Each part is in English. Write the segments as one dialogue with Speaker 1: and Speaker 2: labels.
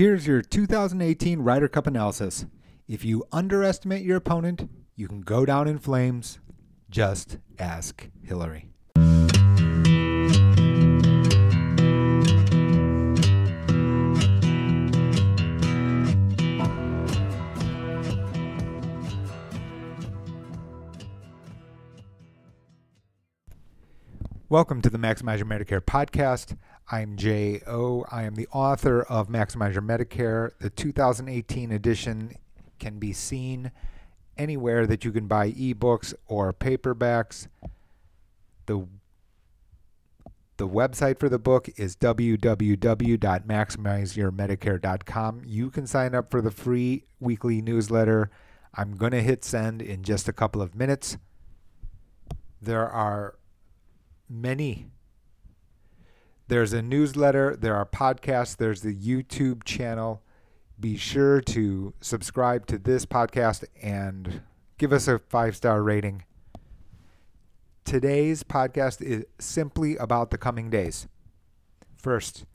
Speaker 1: Here's your 2018 Ryder Cup analysis. If you underestimate your opponent, you can go down in flames. Just ask Hillary. Welcome to the Maximize Your Medicare podcast. I'm J.O. I am the author of Maximize Your Medicare. The 2018 edition can be seen anywhere that you can buy ebooks or paperbacks. The the website for the book is www.maximizeyourmedicare.com. You can sign up for the free weekly newsletter. I'm going to hit send in just a couple of minutes. There are many. There's a newsletter, there are podcasts, there's the YouTube channel. Be sure to subscribe to this podcast and give us a five star rating. Today's podcast is simply about the coming days. First,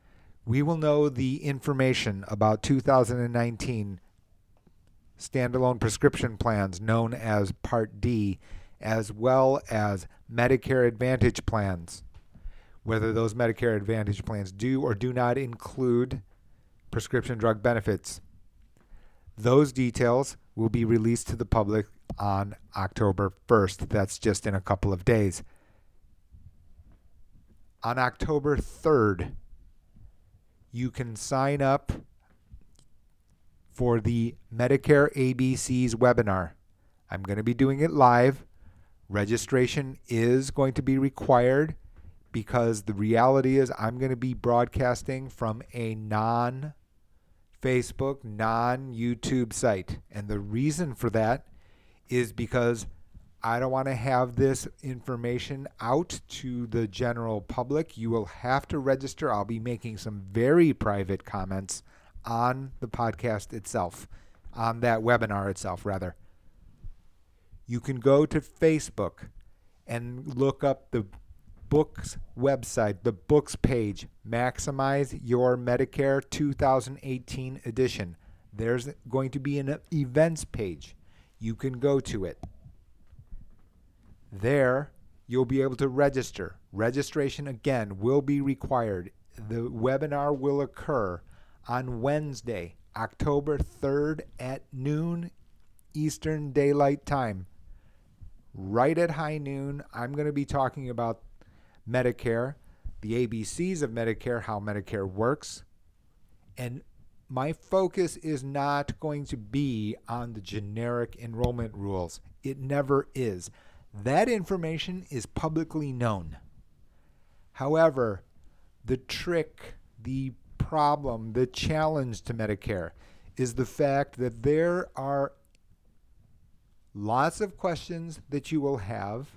Speaker 1: we will know the information about 2019 standalone prescription plans known as Part D as well as Medicare Advantage plans. Whether those Medicare Advantage plans do or do not include prescription drug benefits. Those details will be released to the public on October 1st. That's just in a couple of days. On October 3rd, you can sign up for the Medicare ABCs webinar. I'm going to be doing it live. Registration is going to be required because the reality is I'm going to be broadcasting from a non Facebook, non YouTube site. And the reason for that is because I don't want to have this information out to the general public. You will have to register. I'll be making some very private comments on the podcast itself, on that webinar itself, rather you can go to Facebook and look up the books website, the books page, Maximize Your Medicare 2018 edition. There's going to be an events page. You can go to it. There, you'll be able to register. Registration again will be required. The webinar will occur on Wednesday, October 3rd at noon Eastern Daylight Time right at high noon, I'm going to be talking about Medicare, the ABCs of Medicare, how Medicare works. And my focus is not going to be on the generic enrollment rules. It never is. That information is publicly known. However, the trick, the problem, the challenge to Medicare is the fact that there are lots of questions that you will have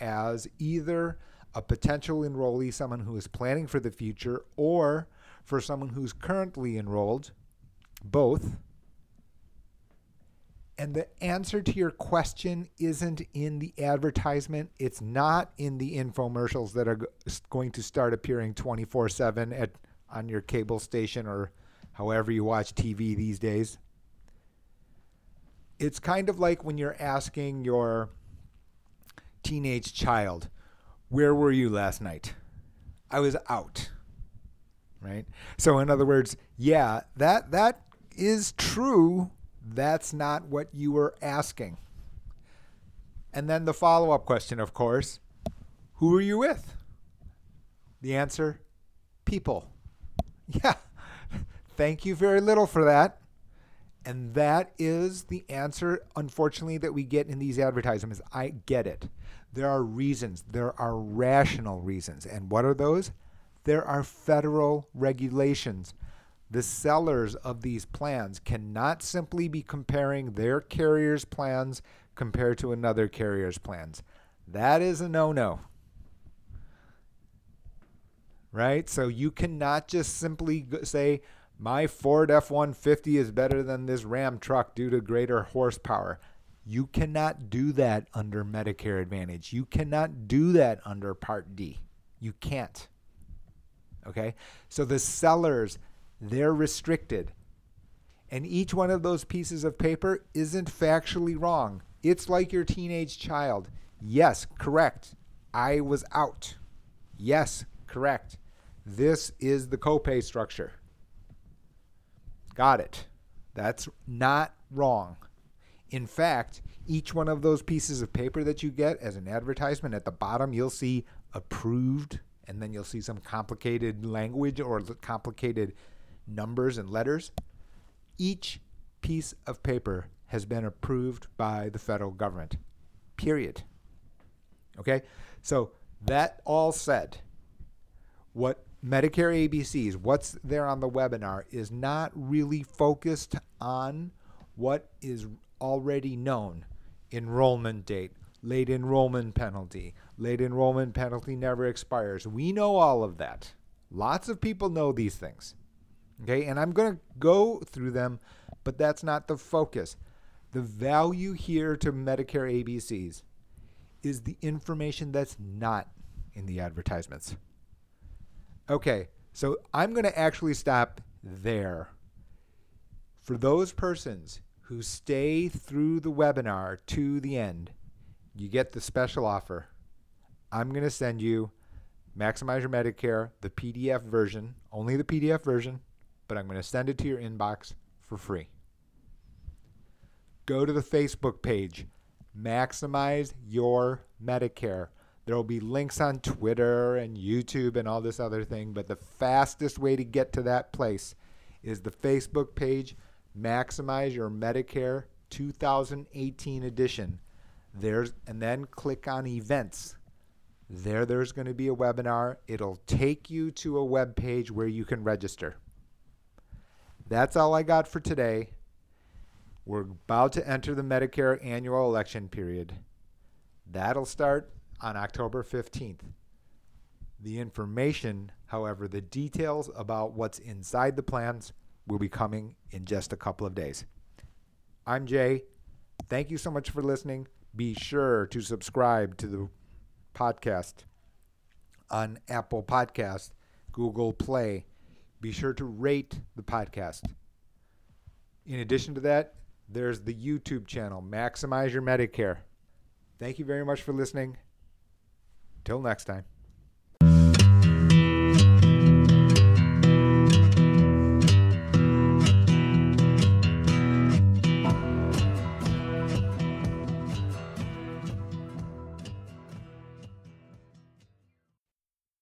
Speaker 1: as either a potential enrollee, someone who is planning for the future, or for someone who's currently enrolled, both. And the answer to your question isn't in the advertisement. It's not in the infomercials that are going to start appearing 24 7 at on your cable station or however you watch TV these days it's kind of like when you're asking your teenage child, Where were you last night? I was out. Right? So in other words, yeah, that that is true. That's not what you were asking. And then the follow-up question, of course, who were you with? The answer, people. Yeah. Thank you very little for that. And that is the answer, unfortunately, that we get in these advertisements. I get it. There are reasons, there are rational reasons. And what are those? There are federal regulations. The sellers of these plans cannot simply be comparing their carrier's plans compared to another carrier's plans. That is a no no. Right? So you cannot just simply say, my Ford F 150 is better than this Ram truck due to greater horsepower. You cannot do that under Medicare Advantage. You cannot do that under Part D. You can't. Okay? So the sellers they're restricted. And each one of those pieces of paper isn't factually wrong. It's like your teenage child. Yes, correct. I was out. Yes, correct. This is the copay structure. Got it. That's not wrong. In fact, each one of those pieces of paper that you get as an advertisement at the bottom, you'll see approved, and then you'll see some complicated language or complicated numbers and letters. Each piece of paper has been approved by the federal government. Period. Okay? So, that all said, what Medicare ABCs, what's there on the webinar, is not really focused on what is already known enrollment date, late enrollment penalty. Late enrollment penalty never expires. We know all of that. Lots of people know these things. Okay, and I'm going to go through them, but that's not the focus. The value here to Medicare ABCs is the information that's not in the advertisements. Okay, so I'm going to actually stop there. For those persons who stay through the webinar to the end, you get the special offer. I'm going to send you Maximize Your Medicare, the PDF version, only the PDF version, but I'm going to send it to your inbox for free. Go to the Facebook page, Maximize Your Medicare. There will be links on Twitter and YouTube and all this other thing, but the fastest way to get to that place is the Facebook page Maximize Your Medicare 2018 edition. There's and then click on events. There there's going to be a webinar. It'll take you to a web page where you can register. That's all I got for today. We're about to enter the Medicare annual election period. That'll start on October 15th. The information, however, the details about what's inside the plans will be coming in just a couple of days. I'm Jae. Thank you so much for listening. Be sure to subscribe to the podcast on Apple Podcast, Google Play. Be sure to rate the podcast. In addition to that, there's the YouTube channel, Maximize Your Medicare. Thank you very much for listening. Till next time.